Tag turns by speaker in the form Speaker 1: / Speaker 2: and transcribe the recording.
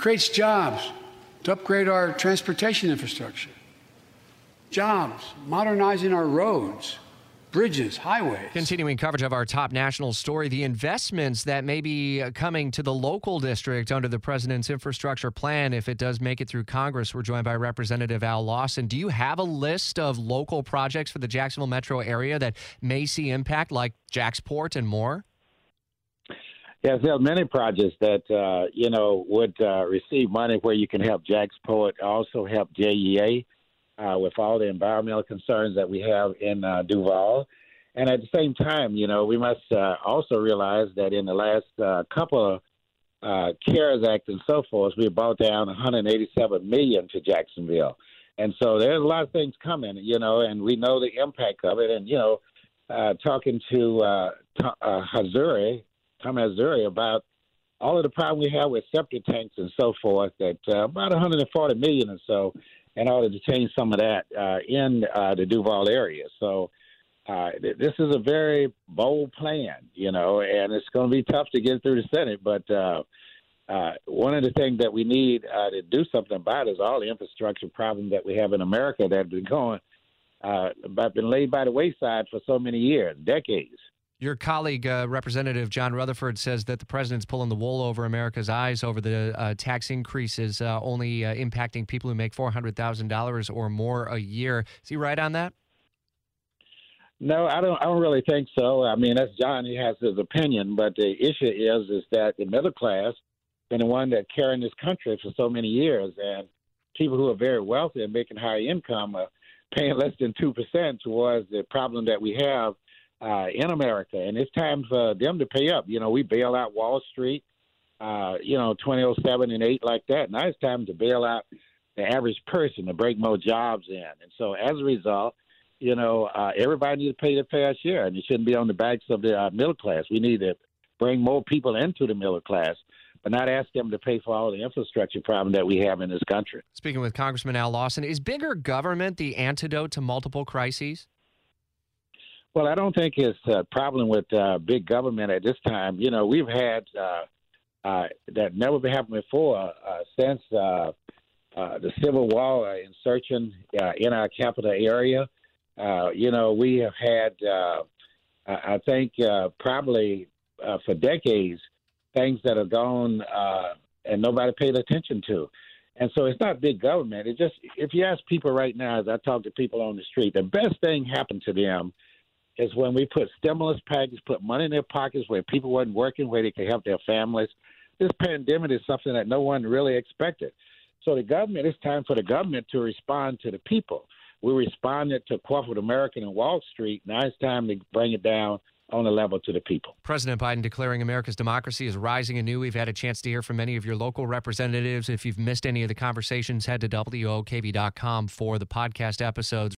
Speaker 1: Creates jobs to upgrade our transportation infrastructure, jobs, modernizing our roads bridges, highways.
Speaker 2: Continuing coverage of our top national story, the investments that may be uh, coming to the local district under the president's infrastructure plan if it does make it through Congress. We're joined by Representative Al Lawson. Do you have a list of local projects for the Jacksonville metro area that may see impact, like JAXPORT and more?
Speaker 3: Yes, there are many projects that uh, you know would uh, receive money where you can help JAXPORT, also help JEA uh, with all the environmental concerns that we have in uh, Duval. And at the same time, you know, we must uh, also realize that in the last uh, couple of CARES Act and so forth, we brought down 187 million to Jacksonville. And so there's a lot of things coming, you know, and we know the impact of it. And, you know, talking to uh, uh, Hazouri, Tom Hazouri, about all of the problem we have with septic tanks and so forth, that uh, about 140 million or so in order to change some of that uh, in uh, the Duval area. So uh, th- this is a very bold plan, you know, and it's going to be tough to get through the Senate. But uh, uh, one of the things that we need to do something about is all the infrastructure problems that we have in America that have been going, uh, been laid by the wayside for so many years, decades.
Speaker 2: Your colleague, uh, Representative John Rutherford, says that the president's pulling the wool over America's eyes over the uh, tax increases, uh, only uh, impacting people who make $400,000 or more a year. Is he right on that?
Speaker 3: No, I don't. I don't really think so. I mean, that's John. He has his opinion, but the issue is, is that the middle class been the one that carrying this country for so many years, and people who are very wealthy and making high income are paying less than two percent towards the problem that we have uh, in America, and it's time for them to pay up. You know, we bail out Wall Street, uh, you know, 2007 and 8 like that. Now it's time to bail out the average person to break more jobs in. And so as a result, you know, uh, everybody needs to pay their fair share, and it shouldn't be on the backs of the uh, middle class. We need to bring more people into the middle class, but not ask them to pay for all the infrastructure problem that we have in this country.
Speaker 2: Speaking with Congressman Al Lawson, is bigger government the antidote to multiple crises?
Speaker 3: Well, I don't think it's a problem with uh, big government at this time. You know, we've had uh, uh, that never happened before uh, since uh, uh, the Civil War insurrection in our capital area. you know, we have had, I think, probably for decades, things that have gone and nobody paid attention to. And so it's not big government. It just, if you ask people right now, as I talk to people on the street, the best thing happened to them is when we put stimulus packages, put money in their pockets where people wasn't working, where they could help their families. This pandemic is something that no one really expected. So the government, it's time for the government to respond to the people. We responded to corporate American and Wall Street. Now it's time to bring it down on the level to the people.
Speaker 2: President Biden declaring America's democracy is rising anew. We've had a chance to hear from many of your local representatives. If you've missed any of the conversations, head to WOKV.com for the podcast episodes.